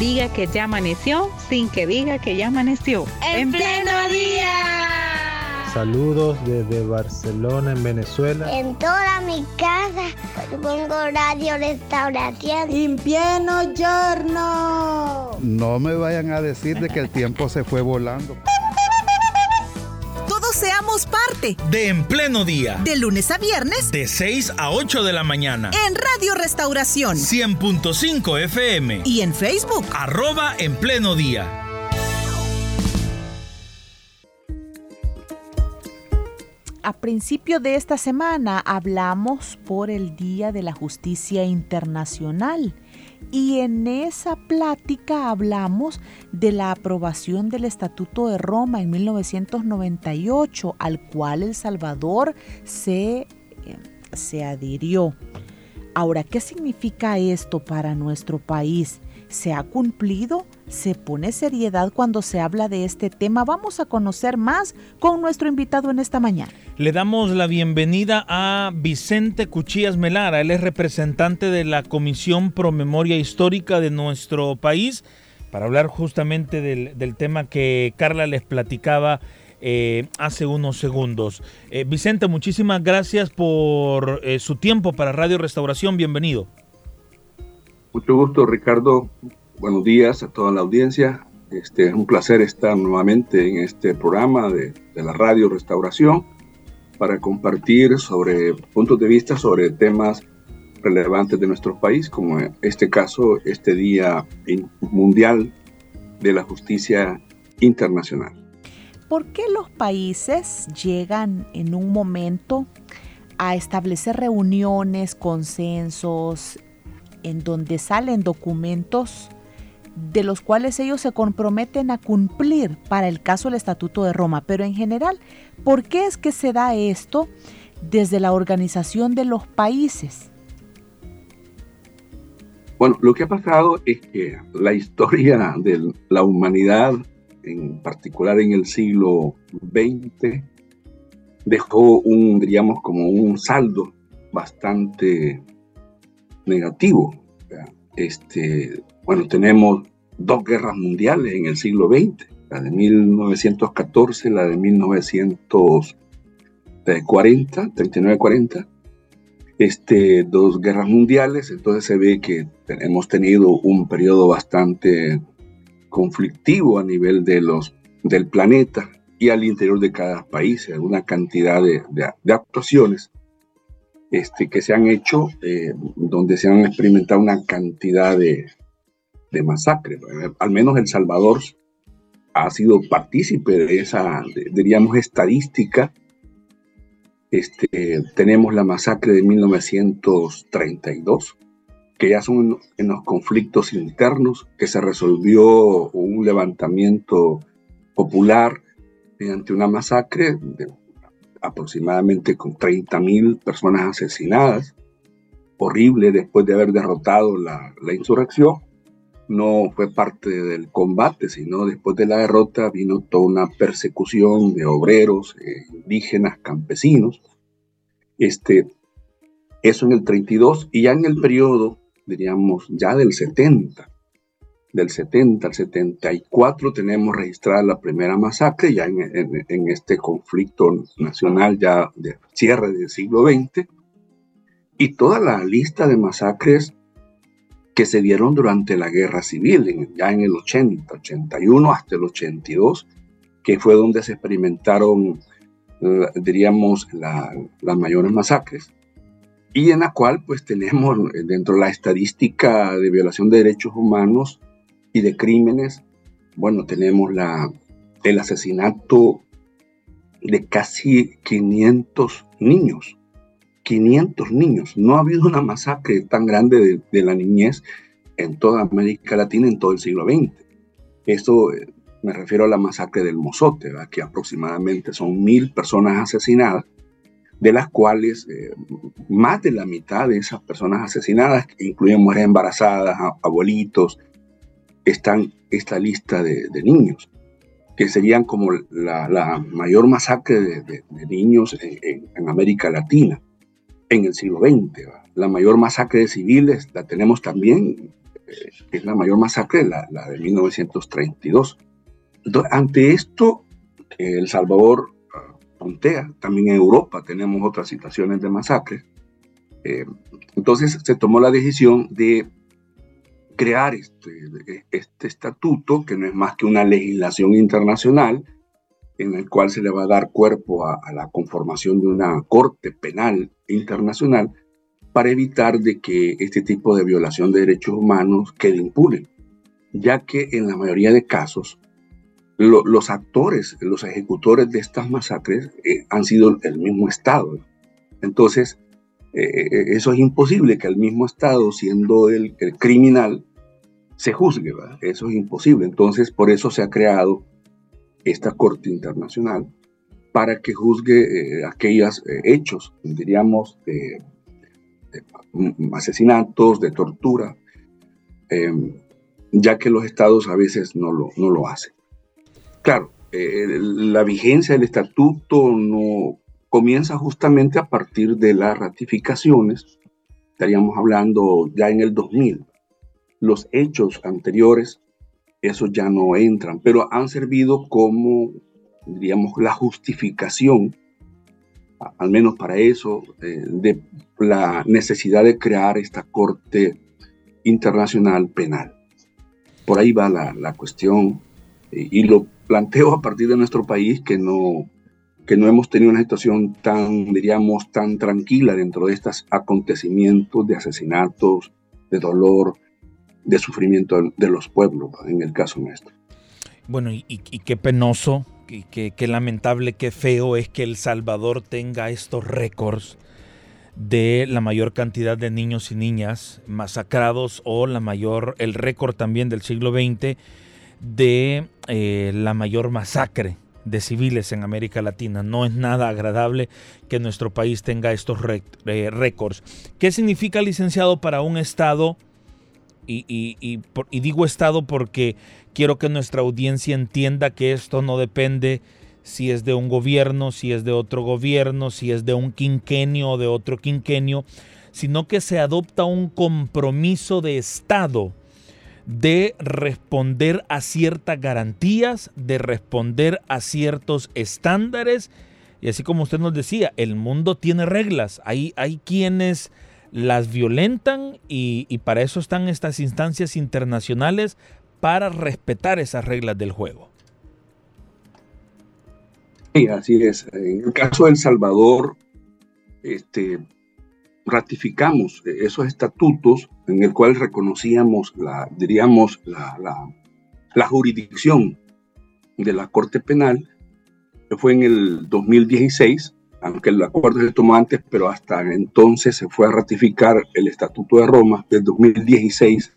Diga que ya amaneció sin que diga que ya amaneció. ¡En, pleno día! Saludos desde Barcelona, en Venezuela. En toda mi casa pongo radio restauración. En pleno giorno. No me vayan a decir de que el tiempo se fue volando seamos parte de En Pleno Día. De lunes a viernes. De 6 a 8 de la mañana. En Radio Restauración. 100.5 FM. Y en Facebook. Arroba En Pleno Día. A principio de esta semana hablamos por el Día de la Justicia Internacional y en esa plática hablamos de la aprobación del Estatuto de Roma en 1998, al cual El Salvador se, eh, se adhirió. Ahora, ¿qué significa esto para nuestro país? ¿Se ha cumplido? ¿Se pone seriedad cuando se habla de este tema? Vamos a conocer más con nuestro invitado en esta mañana. Le damos la bienvenida a Vicente Cuchillas Melara. Él es representante de la Comisión Pro Memoria Histórica de nuestro país para hablar justamente del, tema que Carla les platicaba eh, hace unos segundos. Eh, Vicente, muchísimas gracias por eh, su tiempo para Radio Restauración. Bienvenido. Mucho gusto, Ricardo. Buenos días a toda la audiencia. Este, es un placer estar nuevamente en este programa de, la Radio Restauración para compartir sobre puntos de vista sobre temas relevantes de nuestro país, como en este caso, este Día Mundial de la Justicia Internacional. ¿Por qué los países llegan en un momento a establecer reuniones, consensos, en donde salen documentos de los cuales ellos se comprometen a cumplir para el caso del Estatuto de Roma. Pero en general, ¿por qué es que se da esto desde la organización de los países? Bueno, lo que ha pasado es que la historia de la humanidad, en particular en el siglo XX, dejó un, diríamos, como un saldo bastante negativo. Este, bueno, tenemos dos guerras mundiales en el siglo XX, la de 1914, la de 1940, 39-40, este, dos guerras mundiales, entonces se ve que hemos tenido un periodo bastante conflictivo a nivel de los, del planeta y al interior de cada país, una cantidad de, de actuaciones este, que se han hecho, eh, donde se han experimentado una cantidad de, de masacres. Al menos El Salvador ha sido partícipe de esa, diríamos, estadística. Este, tenemos la masacre de 1932, que ya son en los conflictos internos, que se resolvió un levantamiento popular mediante una masacre de aproximadamente con 30.000 personas asesinadas. Horrible después de haber derrotado la, la insurrección. No fue parte del combate, sino después de la derrota vino toda una persecución de obreros, eh, indígenas, campesinos. Este, eso en el 32 y ya en el periodo, diríamos, ya del 70, del 70 al 74 tenemos registrada la primera masacre ya en, este conflicto nacional ya de cierre del siglo XX y toda la lista de masacres que se dieron durante la guerra civil, ya en el 80, 81 hasta el 82, que fue donde se experimentaron, diríamos, las mayores masacres. Y en la cual pues tenemos dentro de la estadística de violación de derechos humanos y de crímenes, bueno, tenemos la, el asesinato de casi 500 niños. 500 niños. No ha habido una masacre tan grande de, la niñez en toda América Latina en todo el siglo XX. Esto eh, me refiero a la masacre del Mozote, que aproximadamente son mil personas asesinadas, de las cuales eh, más de la mitad de esas personas asesinadas, incluyen mujeres embarazadas, abuelitos, están esta lista de, niños, que serían como la, mayor masacre de, niños en, América Latina en el siglo XX. La mayor masacre de civiles la tenemos también eh, es la mayor masacre, la, la de 1932. Entonces, ante esto, El Salvador ah, puntea, también en Europa tenemos otras situaciones de masacres. Eh, entonces se tomó la decisión de crear este, este estatuto, que no es más que una legislación internacional, en el cual se le va a dar cuerpo a, a la conformación de una corte penal internacional para evitar de que este tipo de violación de derechos humanos quede impune, ya que en la mayoría de casos los actores, los ejecutores de estas masacres eh, han sido el mismo Estado. Entonces, eh, eh, eso es imposible que el mismo Estado, siendo el, criminal, se juzgue. Eso es imposible. Entonces, por eso se ha creado esta Corte Internacional para que juzgue aquellos hechos, diríamos, de asesinatos, de tortura, ya que los estados a veces no lo, no lo hacen. Claro, eh, la vigencia del estatuto no comienza justamente a partir de las ratificaciones. Estaríamos hablando ya en el 2000. Los hechos anteriores, esos ya no entran, pero han servido como, diríamos, la justificación, al menos para eso, eh, de la necesidad de crear esta Corte Internacional Penal. Por ahí va la, la cuestión eh, y lo planteo a partir de nuestro país que no, que no hemos tenido una situación tan, diríamos, tan tranquila dentro de estos acontecimientos de asesinatos, de dolor, de sufrimiento de los pueblos, en el caso nuestro. Bueno, y, qué penoso, y qué, lamentable, qué feo es que El Salvador tenga estos récords de la mayor cantidad de niños y niñas masacrados o la mayor, el récord también del siglo XX de eh, la mayor masacre de civiles en América Latina. No es nada agradable que nuestro país tenga estos eh, récords. ¿Qué significa, licenciado, para un Estado? Y, digo Estado porque quiero que nuestra audiencia entienda que esto no depende si es de un gobierno, si es de otro gobierno, si es de un quinquenio o de otro quinquenio, sino que se adopta un compromiso de Estado de responder a ciertas garantías, de responder a ciertos estándares. Y así como usted nos decía, el mundo tiene reglas. Hay, hay quienes las violentan y, para eso están estas instancias internacionales para respetar esas reglas del juego. Sí, así es. En el caso de El Salvador, este, ratificamos esos estatutos en el cual reconocíamos la, diríamos, la, la, jurisdicción de la Corte Penal, que fue en el 2016, aunque el acuerdo se tomó antes, pero hasta entonces se fue a ratificar el Estatuto de Roma del 2016.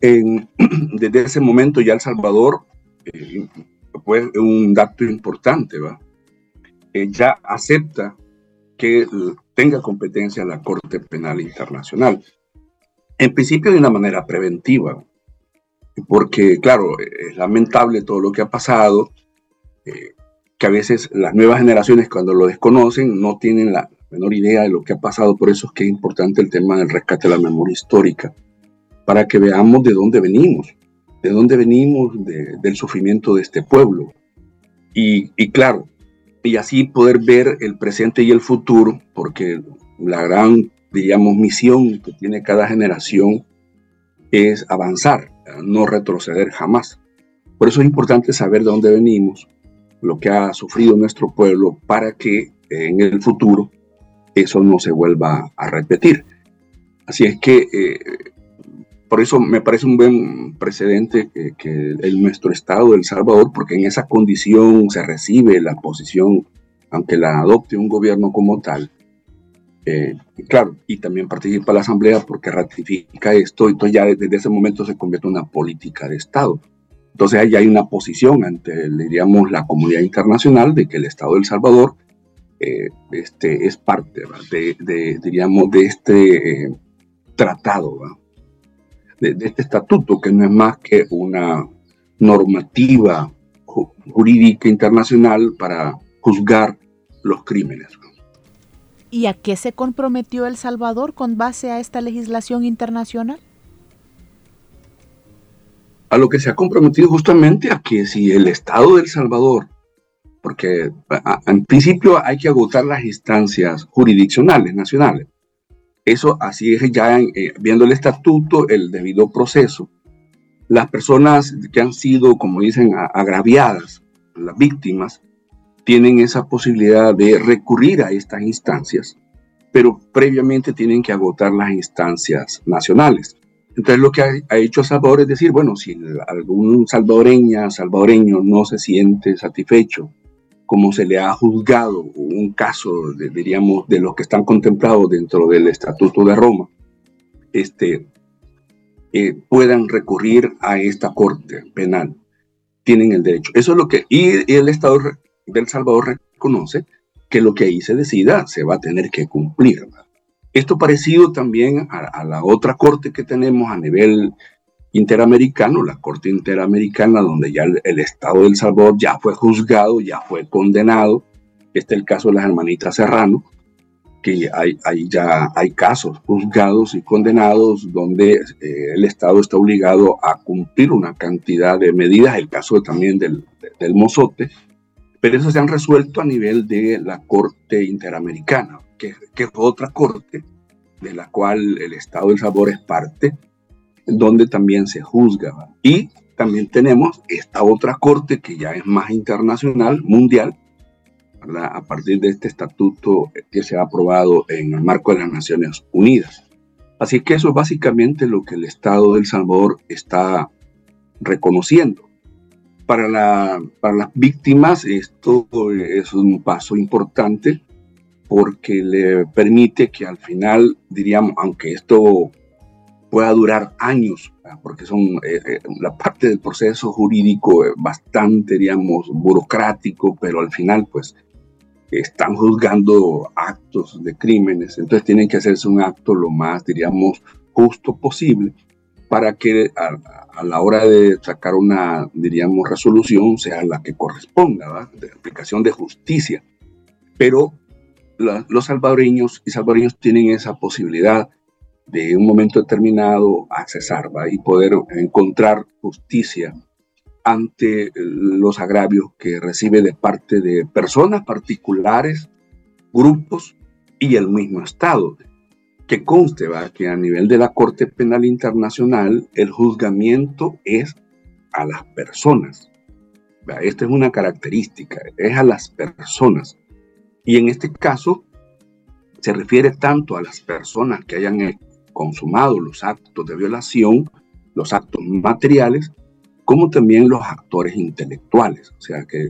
En, desde ese momento ya El Salvador, eh, fue un dato importante, ¿va? Eh, ya acepta que tenga competencia la Corte Penal Internacional. En principio de una manera preventiva, porque claro, es lamentable todo lo que ha pasado, eh, que a veces las nuevas generaciones cuando lo desconocen no tienen la menor idea de lo que ha pasado, por eso es que es importante el tema del rescate de la memoria histórica, para que veamos de dónde venimos, de dónde venimos del sufrimiento de este pueblo. Y, claro, y así poder ver el presente y el futuro, porque la gran, diríamos, misión que tiene cada generación es avanzar, no retroceder jamás. Por eso es importante saber de dónde venimos, lo que ha sufrido nuestro pueblo, para que en el futuro eso no se vuelva a repetir. Así es que eh, por eso me parece un buen precedente que, el, nuestro Estado de El Salvador, porque en esa condición se recibe la posición, aunque la adopte un gobierno como tal, eh, claro, y también participa la Asamblea porque ratifica esto, entonces ya desde ese momento se convierte en una política de Estado. Entonces ahí hay una posición ante, diríamos, la comunidad internacional de que el Estado de El Salvador eh, este, es parte, de, diríamos, de este eh, tratado, ¿verdad? de, este estatuto, que no es más que una normativa jurídica internacional para juzgar los crímenes. ¿Y a qué se comprometió El Salvador con base a esta legislación internacional? A lo que se ha comprometido justamente a que si el Estado de El Salvador, porque en principio hay que agotar las instancias jurisdiccionales nacionales, eso así es ya eh, viendo el estatuto, el debido proceso, las personas que han sido, como dicen, agraviadas, las víctimas, tienen esa posibilidad de recurrir a estas instancias, pero previamente tienen que agotar las instancias nacionales. Entonces lo que ha, hecho Salvador es decir, bueno, si algún salvadoreña, salvadoreño no se siente satisfecho, como se le ha juzgado un caso, de, diríamos, de los que están contemplados dentro del Estatuto de Roma, este, eh, puedan recurrir a esta corte penal. Tienen el derecho. Eso es lo que, y el Estado del Salvador reconoce que lo que ahí se decida se va a tener que cumplir. Esto parecido también a, la otra corte que tenemos a nivel interamericano, la Corte Interamericana, donde ya el, Estado del Salvador ya fue juzgado, ya fue condenado. Este es el caso de las hermanitas Serrano, que hay, ya hay casos juzgados y condenados donde eh, el Estado está obligado a cumplir una cantidad de medidas, el caso también del, del Mozote, pero eso se han resuelto a nivel de la Corte Interamericana, que, es otra corte de la cual el Estado del Sabor es parte, donde también se juzga. Y también tenemos esta otra corte que ya es más internacional, mundial, a partir de este estatuto que se ha aprobado en el marco de las Naciones Unidas. Así que eso es básicamente lo que el Estado del Salvador está reconociendo. Para, la, para las víctimas esto es un paso importante porque le permite que al final, diríamos, aunque esto pueda durar años, porque son eh, eh, la parte del proceso jurídico bastante, diríamos, burocrático, pero al final, pues, están juzgando actos de crímenes, entonces tienen que hacerse un acto lo más, diríamos, justo posible para que a, la hora de sacar una, diríamos, resolución sea la que corresponda, de aplicación de justicia. Pero los salvadoreños y salvadoreños tienen esa posibilidad de un momento determinado accesar y poder encontrar justicia ante los agravios que recibe de parte de personas particulares, grupos y el mismo Estado que conste ¿va? que a nivel de la Corte Penal Internacional el juzgamiento es a las personas. Esta es una característica, es a las personas. Y en este caso se refiere tanto a las personas que hayan consumado los actos de violación, los actos materiales, como también los actores intelectuales. O sea que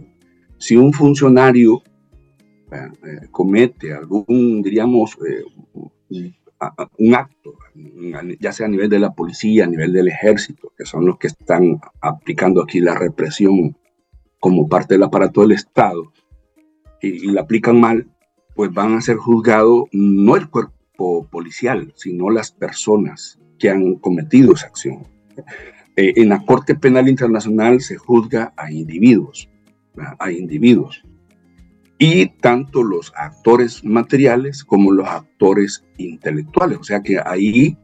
si un funcionario eh, comete algún, diríamos, eh, un acto, ya sea a nivel de la policía, a nivel del ejército, que son los que están aplicando aquí la represión como parte del aparato del Estado, y, la aplican mal, pues van a ser juzgados no el cuerpo policial, sino las personas que han cometido esa acción. Eh, en la Corte Penal Internacional se juzga a individuos, a individuos y tanto los actores materiales como los actores intelectuales. O sea que ahí,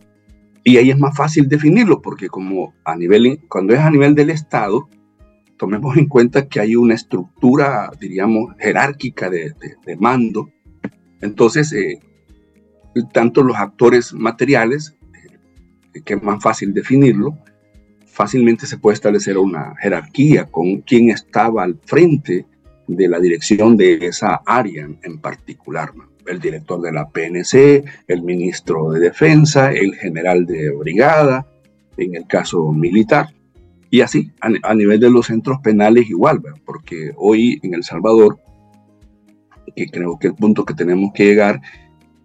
y ahí es más fácil definirlo, porque como a nivel, cuando es a nivel del Estado, tomemos en cuenta que hay una estructura, diríamos, jerárquica de, mando. Entonces, eh, tanto los actores materiales, eh, que es más fácil definirlo, fácilmente se puede establecer una jerarquía con quien estaba al frente de la dirección de esa área en particular. El director de la PNC, el ministro de Defensa, el general de brigada, en el caso militar. Y así, a, nivel de los centros penales igual, porque hoy en El Salvador, que creo que el punto que tenemos que llegar,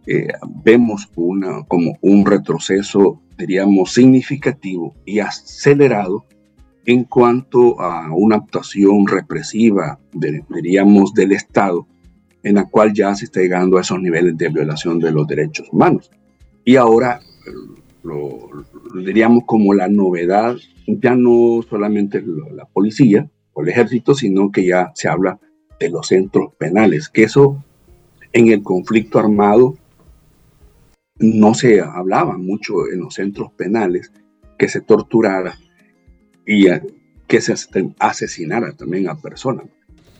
eh, vemos una, como un retroceso, diríamos, significativo y acelerado en cuanto a una actuación represiva, diríamos, del Estado, en la cual ya se está llegando a esos niveles de violación de los derechos humanos. Y ahora, lo, diríamos como la novedad, ya no solamente la policía o el ejército, sino que ya se habla de los centros penales, que eso en el conflicto armado no se hablaba mucho en los centros penales, que se torturara y que se asesinara también a personas.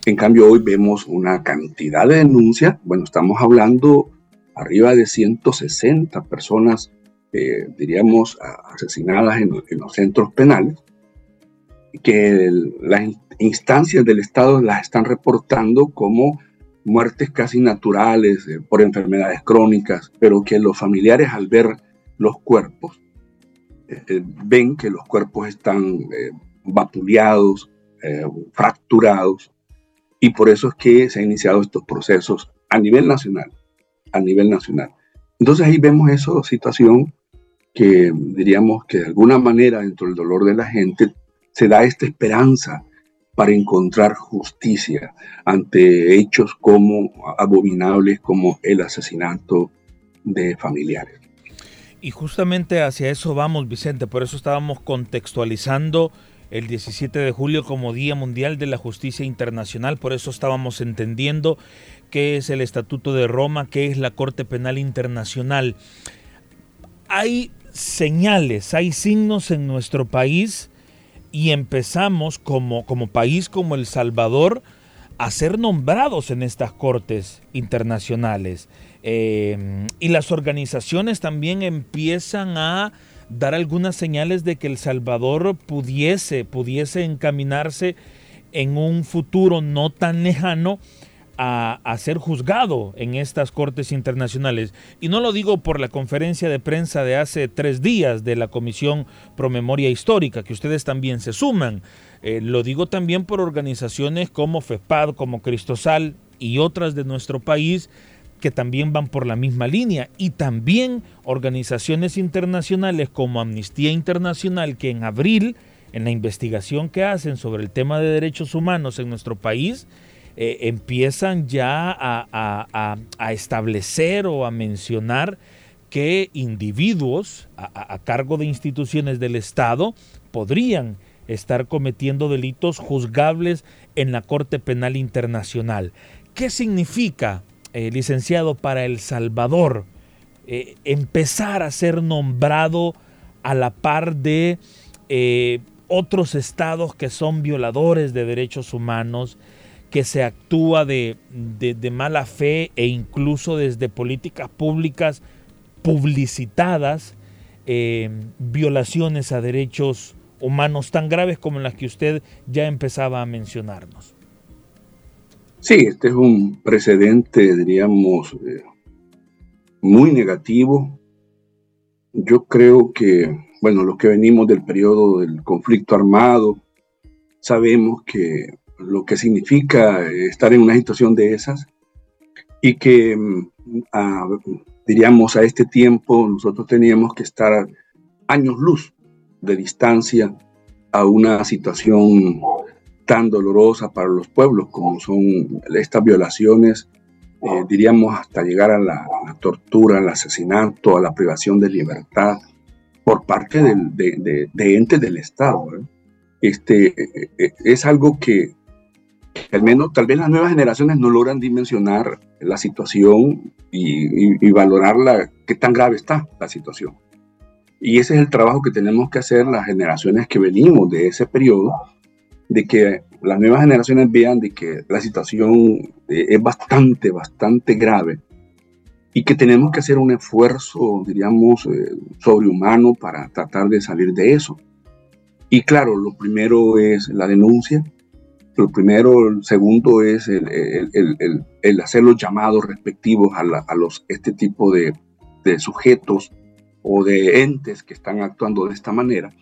En cambio, hoy vemos una cantidad de denuncias, bueno, estamos hablando arriba de 160 personas, eh, diríamos, asesinadas en, los centros penales, que las instancias del Estado las están reportando como muertes casi naturales eh, por enfermedades crónicas, pero que los familiares al ver los cuerpos eh, ven que los cuerpos están vapuleados, fracturados, y por eso es que se han iniciado estos procesos a nivel nacional a nivel nacional. Entonces ahí vemos esa situación que diríamos que de alguna manera dentro del dolor de la gente se da esta esperanza para encontrar justicia ante hechos como abominables como el asesinato de familiares. Y justamente hacia eso vamos, Vicente, por eso estábamos contextualizando el 17 de julio como Día Mundial de la Justicia Internacional, por eso estábamos entendiendo qué es el Estatuto de Roma, qué es la Corte Penal Internacional. Hay señales, hay signos en nuestro país y empezamos como, como país, como El Salvador, a ser nombrados en estas cortes internacionales. Eh, y las organizaciones también empiezan a dar algunas señales de que El Salvador pudiese, pudiese encaminarse en un futuro no tan lejano a, ser juzgado en estas cortes internacionales. Y no lo digo por la conferencia de prensa de hace tres días de la Comisión Promemoria Histórica, que ustedes también se suman. Eh, lo digo también por organizaciones como FEPAD, como Cristosal y otras de nuestro país que también van por la misma línea. Y también organizaciones internacionales como Amnistía Internacional que en abril, en la investigación que hacen sobre el tema de derechos humanos en nuestro país, eh, empiezan ya a, establecer o a mencionar que individuos a cargo de instituciones del Estado podrían estar cometiendo delitos juzgables en la Corte Penal Internacional. ¿Qué significa eh, licenciado, para El Salvador eh, empezar a ser nombrado a la par de eh, otros estados que son violadores de derechos humanos, que se actúa de, mala fe e incluso desde políticas públicas publicitadas, violaciones a derechos humanos tan graves como las que usted ya empezaba a mencionarnos. Sí, este es un precedente, diríamos, eh, muy negativo. Yo creo que, bueno, los que venimos del periodo del conflicto armado, sabemos que lo que significa estar en una situación de esas y que, mm, diríamos, a este tiempo nosotros teníamos que estar años luz de distancia a una situación tan dolorosa para los pueblos como son estas violaciones, eh, diríamos hasta llegar a la, tortura, al asesinato, a la privación de libertad por parte de, entes del Estado. Este, eh, eh, es algo que, al menos tal vez las nuevas generaciones no logran dimensionar la situación y, y, la, qué tan grave está la situación. Y ese es el trabajo que tenemos que hacer las generaciones que venimos de ese periodo, de que las nuevas generaciones vean de que la situación eh, es bastante, bastante grave y que tenemos que hacer un esfuerzo, diríamos, eh, sobrehumano para tratar de salir de eso. Y claro, lo primero es la denuncia, lo primero, el segundo es el, el, el, hacer los llamados respectivos a, a los, este tipo de, de sujetos o de entes que están actuando de esta manera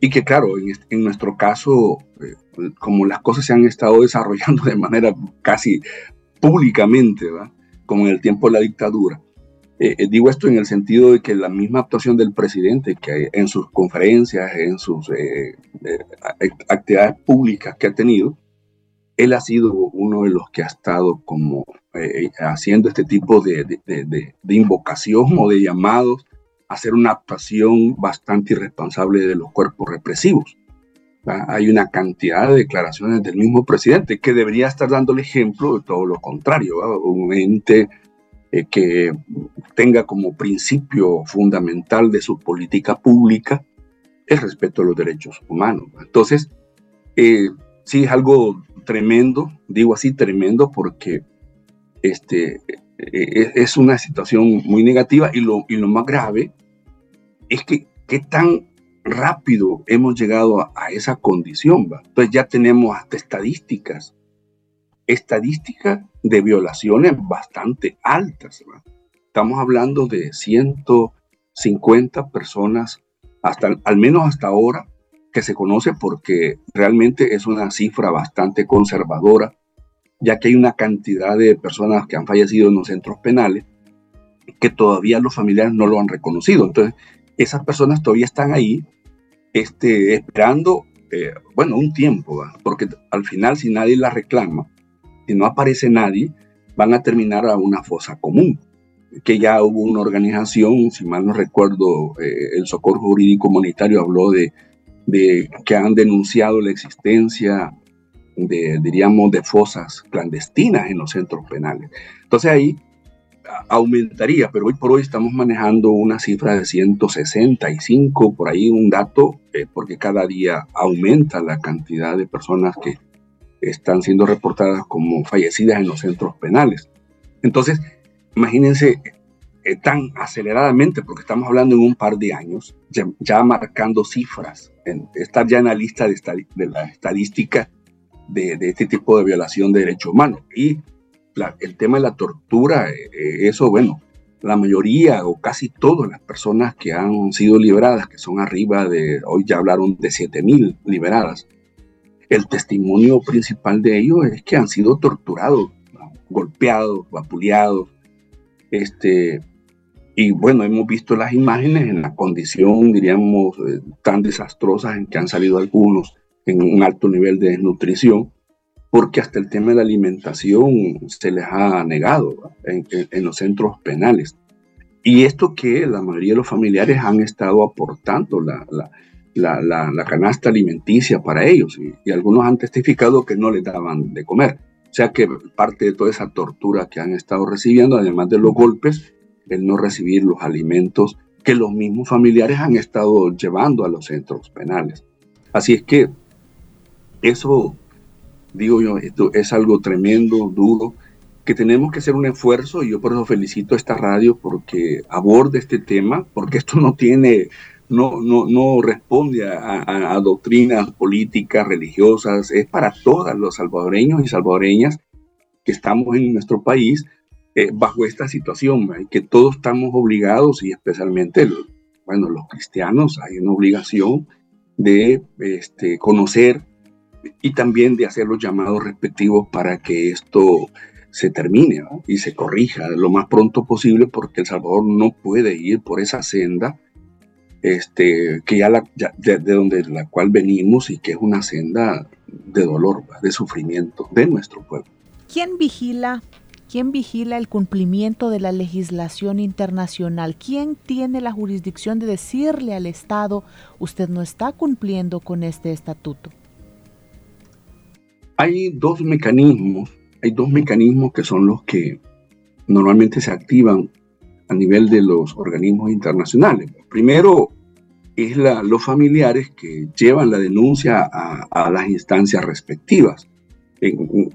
y que claro, en, nuestro caso, eh, como las cosas se han estado desarrollando de manera casi públicamente, como en el tiempo de la dictadura, eh, eh, digo esto en el sentido de que la misma actuación del presidente, que en sus conferencias, en sus actividades públicas que ha tenido, él ha sido uno de los que ha estado como haciendo este tipo de, de, de invocación o de llamados hacer una actuación bastante irresponsable de los cuerpos represivos. Hay una cantidad de declaraciones del mismo presidente que debería estar dando el ejemplo de todo lo contrario, un ente eh, que tenga como principio fundamental de su política pública el respeto a los derechos humanos. Entonces, eh, sí es algo tremendo, digo así tremendo porque este, eh, es una situación muy negativa y lo, y lo más grave es que qué tan rápido hemos llegado a, esa condición. ¿va? Entonces ya tenemos hasta estadísticas, estadísticas de violaciones bastante altas. Estamos hablando de 150 personas, hasta, al menos hasta ahora, que se conoce porque realmente es una cifra bastante conservadora, ya que hay una cantidad de personas que han fallecido en los centros penales que todavía los familiares no lo han reconocido. Entonces, esas personas todavía están ahí este, esperando, eh, bueno, un tiempo, porque al final si nadie la reclama, si no aparece nadie, van a terminar a una fosa común, que ya hubo una organización, si mal no recuerdo, eh, el Socorro Jurídico Comunitario habló de, de que han denunciado la existencia de, diríamos, de fosas clandestinas en los centros penales. Entonces ahí aumentaría, pero hoy por hoy estamos manejando una cifra de 165, por ahí un dato, eh, porque cada día aumenta la cantidad de personas que están siendo reportadas como fallecidas en los centros penales. Entonces, imagínense eh, tan aceleradamente, porque estamos hablando en un par de años, ya, marcando cifras, en, estar ya en la lista de, de la estadística de, de, este tipo de violación de derechos humanos. Y el tema de la tortura, eh, eh, eso, bueno, la mayoría o casi todas las personas que han sido liberadas, que son arriba de, hoy ya hablaron de 7.000 liberadas, el testimonio principal de ellos es que han sido torturados, golpeados, vapuleados, este, y bueno, hemos visto las imágenes en la condición, diríamos, eh, tan desastrosas en que han salido algunos en un alto nivel de desnutrición, porque hasta el tema de la alimentación se les ha negado en, los centros penales. Y esto que la mayoría de los familiares han estado aportando la, la, canasta alimenticia para ellos y, algunos han testificado que no les daban de comer. O sea que parte de toda esa tortura que han estado recibiendo, además de los golpes, el no recibir los alimentos que los mismos familiares han estado llevando a los centros penales. Así es que eso digo yo, esto es algo tremendo, duro, que tenemos que hacer un esfuerzo y yo por eso felicito a esta radio porque aborda este tema, porque esto no tiene, no, no, no responde a, doctrinas políticas, religiosas, es para todos los salvadoreños y salvadoreñas que estamos en nuestro país eh, bajo esta situación, que todos estamos obligados y especialmente, bueno, los cristianos, hay una obligación de este, conocer y también de hacer los llamados respectivos para que esto se termine y se corrija lo más pronto posible porque El Salvador no puede ir por esa senda este, que ya, la, de, donde la cual venimos y que es una senda de dolor, de sufrimiento de nuestro pueblo. ¿Quién vigila ¿Quién vigila el cumplimiento de la legislación internacional? ¿Quién tiene la jurisdicción de decirle al Estado, usted no está cumpliendo con este estatuto? Hay dos mecanismos, hay dos mecanismos que son los que normalmente se activan a nivel de los organismos internacionales. Primero es los familiares que llevan la denuncia a, las instancias respectivas,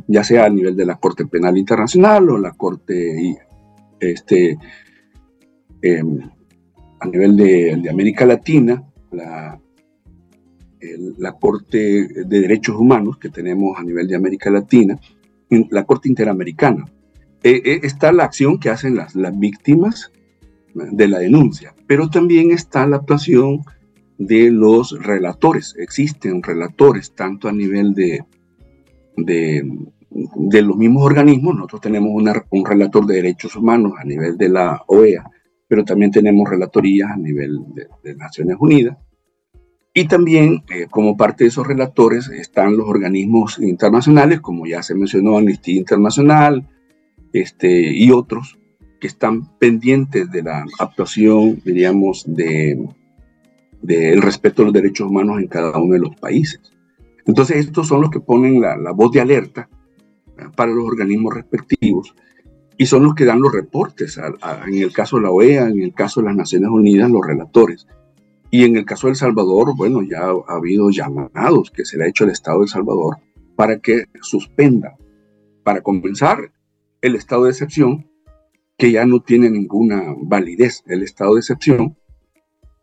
ya sea a nivel de la Corte Penal Internacional o la Corte este, em, a nivel de, de, América Latina, la la Corte de Derechos Humanos que tenemos a nivel de América Latina, la Corte Interamericana. Eh, eh, está la acción que hacen las, las víctimas de la denuncia, pero también está la actuación de los relatores. Existen relatores tanto a nivel de, de, los mismos organismos, nosotros tenemos un relator de derechos humanos a nivel de la OEA, pero también tenemos relatorías a nivel de Naciones Unidas y también, eh, como parte de esos relatores, están los organismos internacionales, como ya se mencionó, Amnistía Internacional este, y otros, que están pendientes de la actuación, diríamos, del de, respeto a los derechos humanos en cada uno de los países. Entonces, estos son los que ponen la, voz de alerta para los organismos respectivos y son los que dan los reportes, en el caso de la OEA, en el caso de las Naciones Unidas, los relatores Y en el caso de El Salvador, bueno, ya ha habido llamados que se le ha hecho al Estado de El Salvador para que suspenda, para comenzar el estado de excepción, que ya no tiene ninguna validez. El estado de excepción,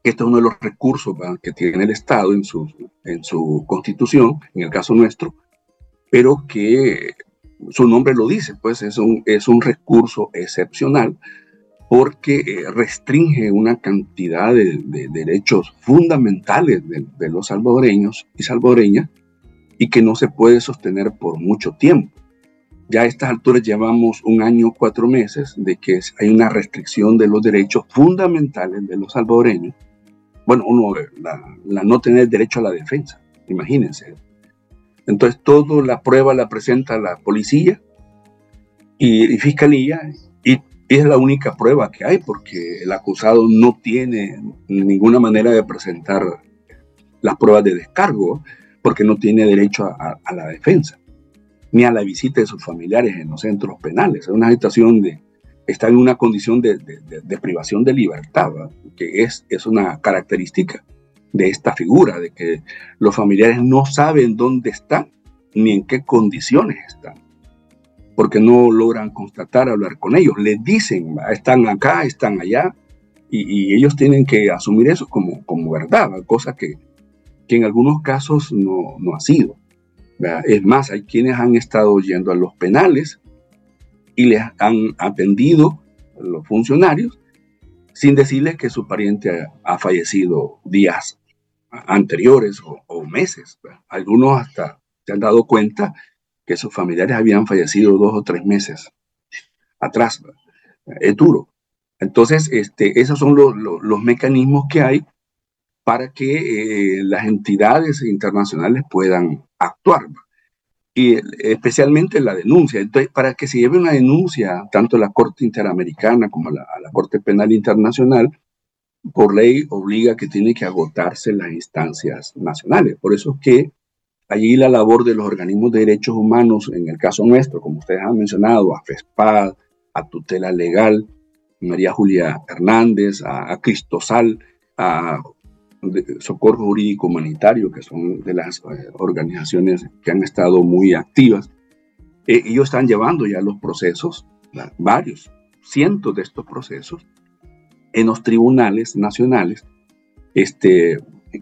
que este es uno de los recursos que tiene el Estado en su, en su constitución, en el caso nuestro, pero que su nombre lo dice, pues es un, es un recurso excepcional porque eh, restringe una cantidad de, derechos fundamentales de, los salvadoreños y salvadoreñas y que no se puede sostener por mucho tiempo. Ya a estas alturas llevamos un año, cuatro meses de que hay una restricción de los derechos fundamentales de los salvadoreños. Bueno, uno, la, no tener derecho a la defensa, imagínense. Entonces, toda la prueba la presenta la policía y, y fiscalía es la única prueba que hay porque el acusado no tiene ninguna manera de presentar las pruebas de descargo porque no tiene derecho a, la defensa ni a la visita de sus familiares en los centros penales. Es una situación de, está en una condición de, privación de libertad, que es, es una característica de esta figura, de que los familiares no saben dónde están ni en qué condiciones están porque no logran constatar, hablar con ellos. Les dicen, están acá, están allá, y, ellos tienen que asumir eso como, como verdad, cosa que, que en algunos casos no, no ha sido. Es más, hay quienes han estado yendo a los penales y les han atendido los funcionarios sin decirles que su pariente ha fallecido días anteriores o, o meses. Algunos hasta se han dado cuenta que sus familiares habían fallecido dos o tres meses atrás. Es duro. Entonces, este, esos son los, mecanismos que hay para que eh, las entidades internacionales puedan actuar. Y especialmente la denuncia. Para que se lleve una denuncia, tanto a la Corte Interamericana como a la, la Corte Penal Internacional, por ley obliga que tiene que agotarse las instancias nacionales. Por eso es que Allí la labor de los organismos de derechos humanos, en el caso nuestro, como ustedes han mencionado, a FESPAD, a Tutela Legal, María Julia Hernández, a, Cristosal, a Socorro Jurídico Humanitario, que son de las eh, organizaciones que han estado muy activas. Eh, ellos están llevando ya los procesos, varios, cientos de estos procesos, en los tribunales nacionales, este,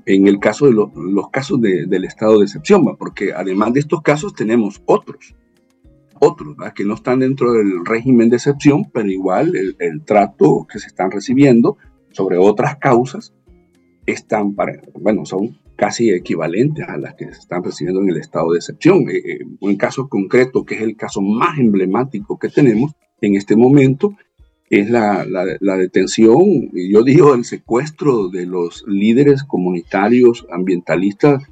en el caso de los casos del estado de excepción, porque además de estos casos tenemos otros, otros que no están dentro del régimen de excepción, pero igual el, trato que se están recibiendo sobre otras causas están para, bueno, son casi equivalentes a las que se están recibiendo en el estado de excepción. Eh, eh, un caso concreto, que es el caso más emblemático que tenemos en este momento, es la, la, detención, yo digo el secuestro de los líderes comunitarios ambientalistas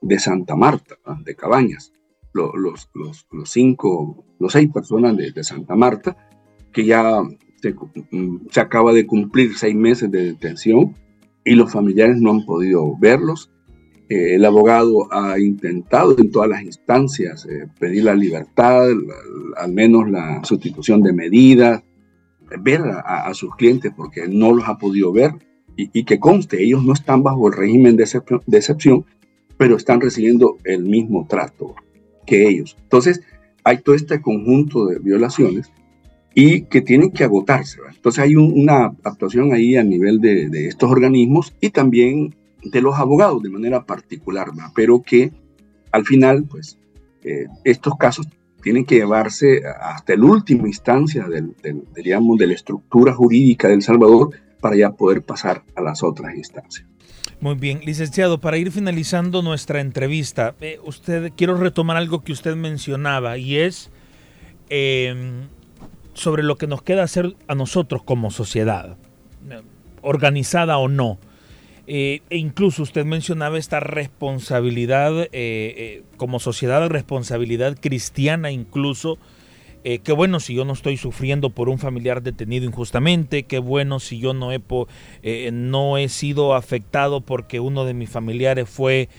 de Santa Marta, de Cabañas, los, los, los, cinco, los seis personas de, Santa Marta, que ya se, se, acaba de cumplir seis meses de detención y los familiares no han podido verlos. Eh, el abogado ha intentado en todas las instancias eh, pedir la libertad, al menos la sustitución de medidas, ver a, sus clientes porque no los ha podido ver y, que conste, ellos no están bajo el régimen de excepción, pero están recibiendo el mismo trato que ellos. Entonces, hay todo este conjunto de violaciones y que tienen que agotarse. Entonces, hay una actuación ahí a nivel de, estos organismos y también de los abogados de manera particular, pero que al final, pues, eh, estos casos tienen que llevarse hasta la última instancia del, digamos, de la estructura jurídica del Salvador para ya poder pasar a las otras instancias. Muy bien, licenciado, para ir finalizando nuestra entrevista, eh, usted quiero retomar algo que usted mencionaba y es em, sobre lo que nos queda hacer a nosotros como sociedad, organizada o no. Eh, e incluso usted mencionaba esta responsabilidad eh, eh, como sociedad, responsabilidad cristiana incluso. qué bueno si yo no estoy sufriendo por un familiar detenido injustamente, qué bueno si yo no he, no he sido afectado porque uno de mis familiares fue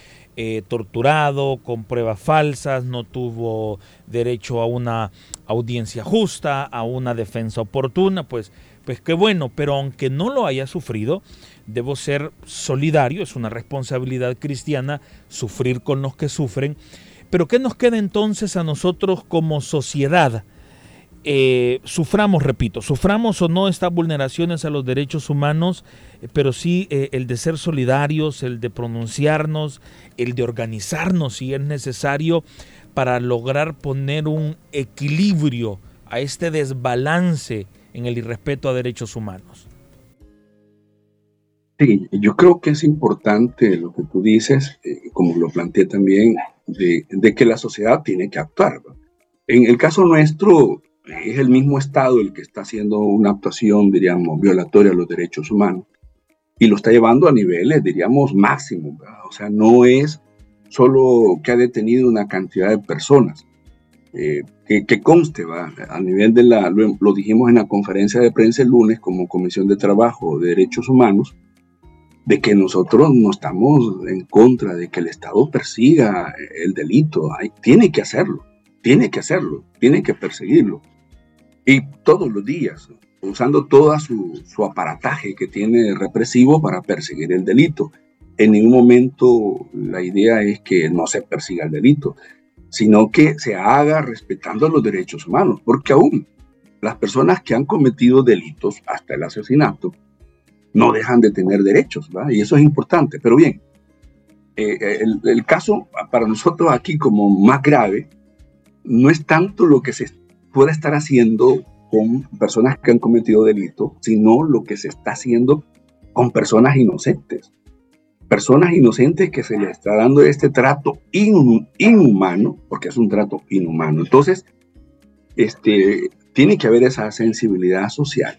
torturado con pruebas falsas, no tuvo derecho a una audiencia justa, a una defensa oportuna, pues pues qué bueno, pero aunque no lo haya sufrido, debo ser solidario, es una responsabilidad cristiana sufrir con los que sufren. Pero ¿qué nos queda entonces a nosotros como sociedad? Eh, suframos, repito, suframos o no estas vulneraciones a los derechos humanos, eh, pero sí eh, el de ser solidarios, el de pronunciarnos, el de organizarnos si es necesario para lograr poner un equilibrio a este desbalance en el irrespeto a derechos humanos. Sí, yo creo que es importante lo que tú dices, como lo planteé también, de, de, que la sociedad tiene que actuar. En el caso nuestro, es el mismo Estado el que está haciendo una actuación, diríamos, violatoria a los derechos humanos y lo está llevando a niveles, diríamos, máximos. O sea, no es solo que ha detenido una cantidad de personas. Eh, que, conste, ¿va? a nivel de la, lo, dijimos en la conferencia de prensa el lunes como Comisión de Trabajo de Derechos Humanos, de que nosotros no estamos en contra de que el Estado persiga el delito, Hay, tiene que hacerlo, tiene que hacerlo, tiene que perseguirlo y todos los días, usando todo su, su, aparataje que tiene represivo para perseguir el delito. En ningún momento la idea es que no se persiga el delito, sino que se haga respetando los derechos humanos, porque aún las personas que han cometido delitos, hasta el asesinato, no dejan de tener derechos, ¿va? y eso es importante. Pero bien, eh, el, el caso para nosotros aquí como más grave no es tanto lo que se puede estar haciendo con personas que han cometido delito, sino lo que se está haciendo con personas inocentes. Personas inocentes que se les está dando este trato inhumano, porque es un trato inhumano. Entonces, este, tiene que haber esa sensibilidad social.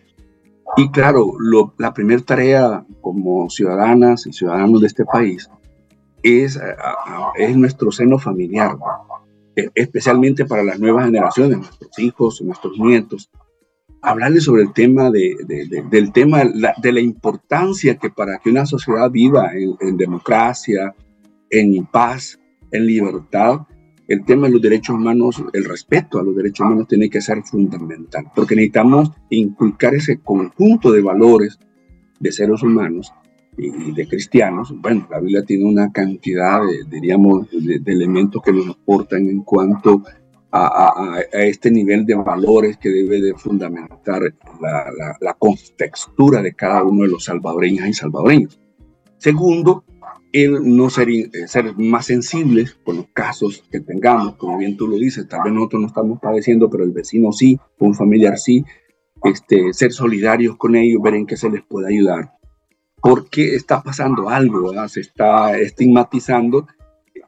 Y claro, la primera tarea como ciudadanas y ciudadanos de este país es, es nuestro seno familiar. E, especialmente para las nuevas generaciones, nuestros hijos, nuestros nietos, hablarles sobre el tema de, del tema de la importancia que para que una sociedad viva en, democracia, en paz, en libertad, el tema de los derechos humanos, el respeto a los derechos humanos tiene que ser fundamental, porque necesitamos inculcar ese conjunto de valores de seres humanos y de cristianos, bueno, la Biblia tiene una cantidad, de, diríamos, de, elementos que nos aportan en cuanto este nivel de valores que debe de fundamentar la, la, contextura de cada uno de los salvadoreños y salvadoreños. Segundo, el no ser, eh, ser más sensibles con los casos que tengamos, como bien tú lo dices, tal vez nosotros no estamos padeciendo, pero el vecino sí, un familiar sí, este, ser solidarios con ellos, ver en qué se les puede ayudar. Porque está pasando algo, se está estigmatizando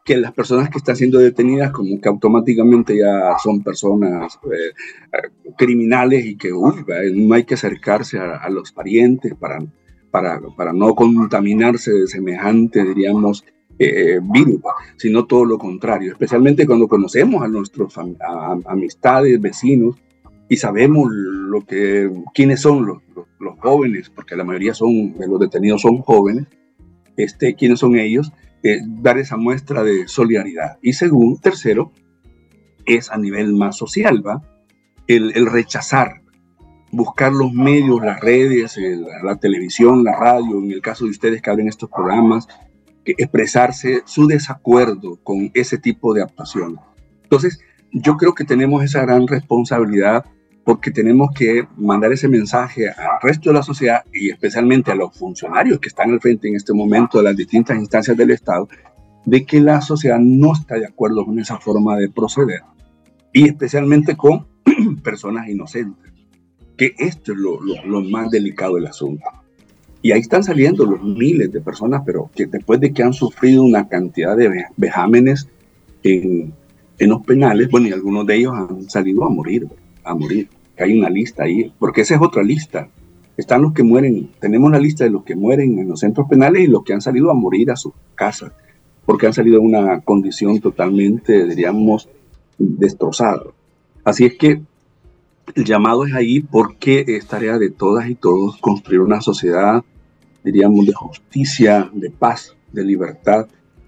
que las personas que están siendo detenidas como que automáticamente ya son personas eh, criminales y que no hay que acercarse a, los parientes para, para, para, no contaminarse de semejante, diríamos, eh, virus, sino todo lo contrario, especialmente cuando conocemos a nuestros amistades, vecinos, y sabemos lo que, quiénes son los, los, jóvenes, porque la mayoría son, de los detenidos son jóvenes, este, quiénes son ellos, eh, dar esa muestra de solidaridad. Y segundo, tercero, es a nivel más social, ¿va? El, rechazar, buscar los medios, las redes, la televisión, la radio, en el caso de ustedes que abren estos programas, expresarse su desacuerdo con ese tipo de actuación. Entonces, yo creo que tenemos esa gran responsabilidad porque tenemos que mandar ese mensaje al resto de la sociedad y especialmente a los funcionarios que están al frente en este momento de las distintas instancias del Estado, de que la sociedad no está de acuerdo con esa forma de proceder y especialmente con personas inocentes, que esto es lo, lo, más delicado del asunto. Y ahí están saliendo los miles de personas, pero que después de que han sufrido una cantidad de vejámenes en, en los penales, bueno, y algunos de ellos han salido a morir, a morir hay una lista ahí, porque esa es otra lista. Están los que mueren, tenemos la lista de los que mueren en los centros penales y los que han salido a morir a su casa, porque han salido en una condición totalmente, diríamos, destrozada. Así es que el llamado es ahí porque es tarea de todas y todos construir una sociedad, diríamos, de justicia, de paz, de libertad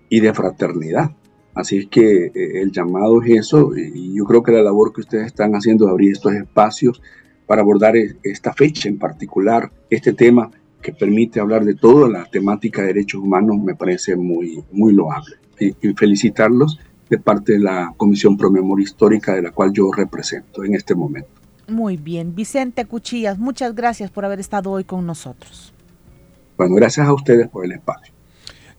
y de fraternidad. Así es que eh, el llamado es eso y yo creo que la labor que ustedes están haciendo de abrir estos espacios para abordar e, esta fecha en particular, este tema que permite hablar de toda la temática de derechos humanos, me parece muy, muy loable. Y, y felicitarlos de parte de la Comisión Pro Memoria Histórica de la cual yo represento en este momento. Muy bien, Vicente Cuchillas, muchas gracias por haber estado hoy con nosotros. Bueno, gracias a ustedes por el espacio.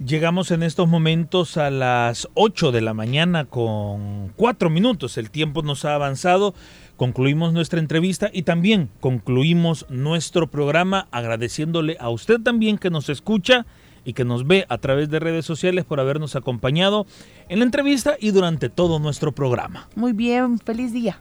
Llegamos en estos momentos a las 8 de la mañana con 4 minutos. El tiempo nos ha avanzado. Concluimos nuestra entrevista y también concluimos nuestro programa agradeciéndole a usted también que nos escucha y que nos ve a través de redes sociales por habernos acompañado en la entrevista y durante todo nuestro programa. Muy bien, feliz día.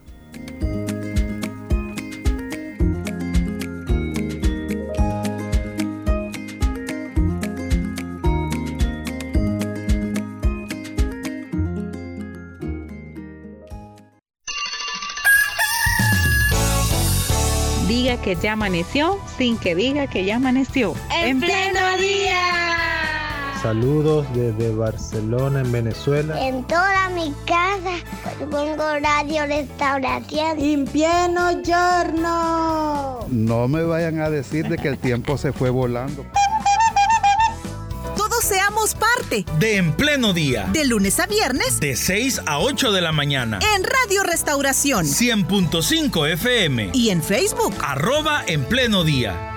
Que ya amaneció sin que diga que ya amaneció. En pleno día. Saludos desde Barcelona, en Venezuela. En toda mi casa pongo radio restauración. In pieno giorno. No me vayan a decir de que el tiempo se fue volando. Parte De En Pleno Día. de lunes a viernes De 6 a 8 de la mañana. en Radio Restauración 100.5 FM. y en Facebook. Arroba En Pleno Día.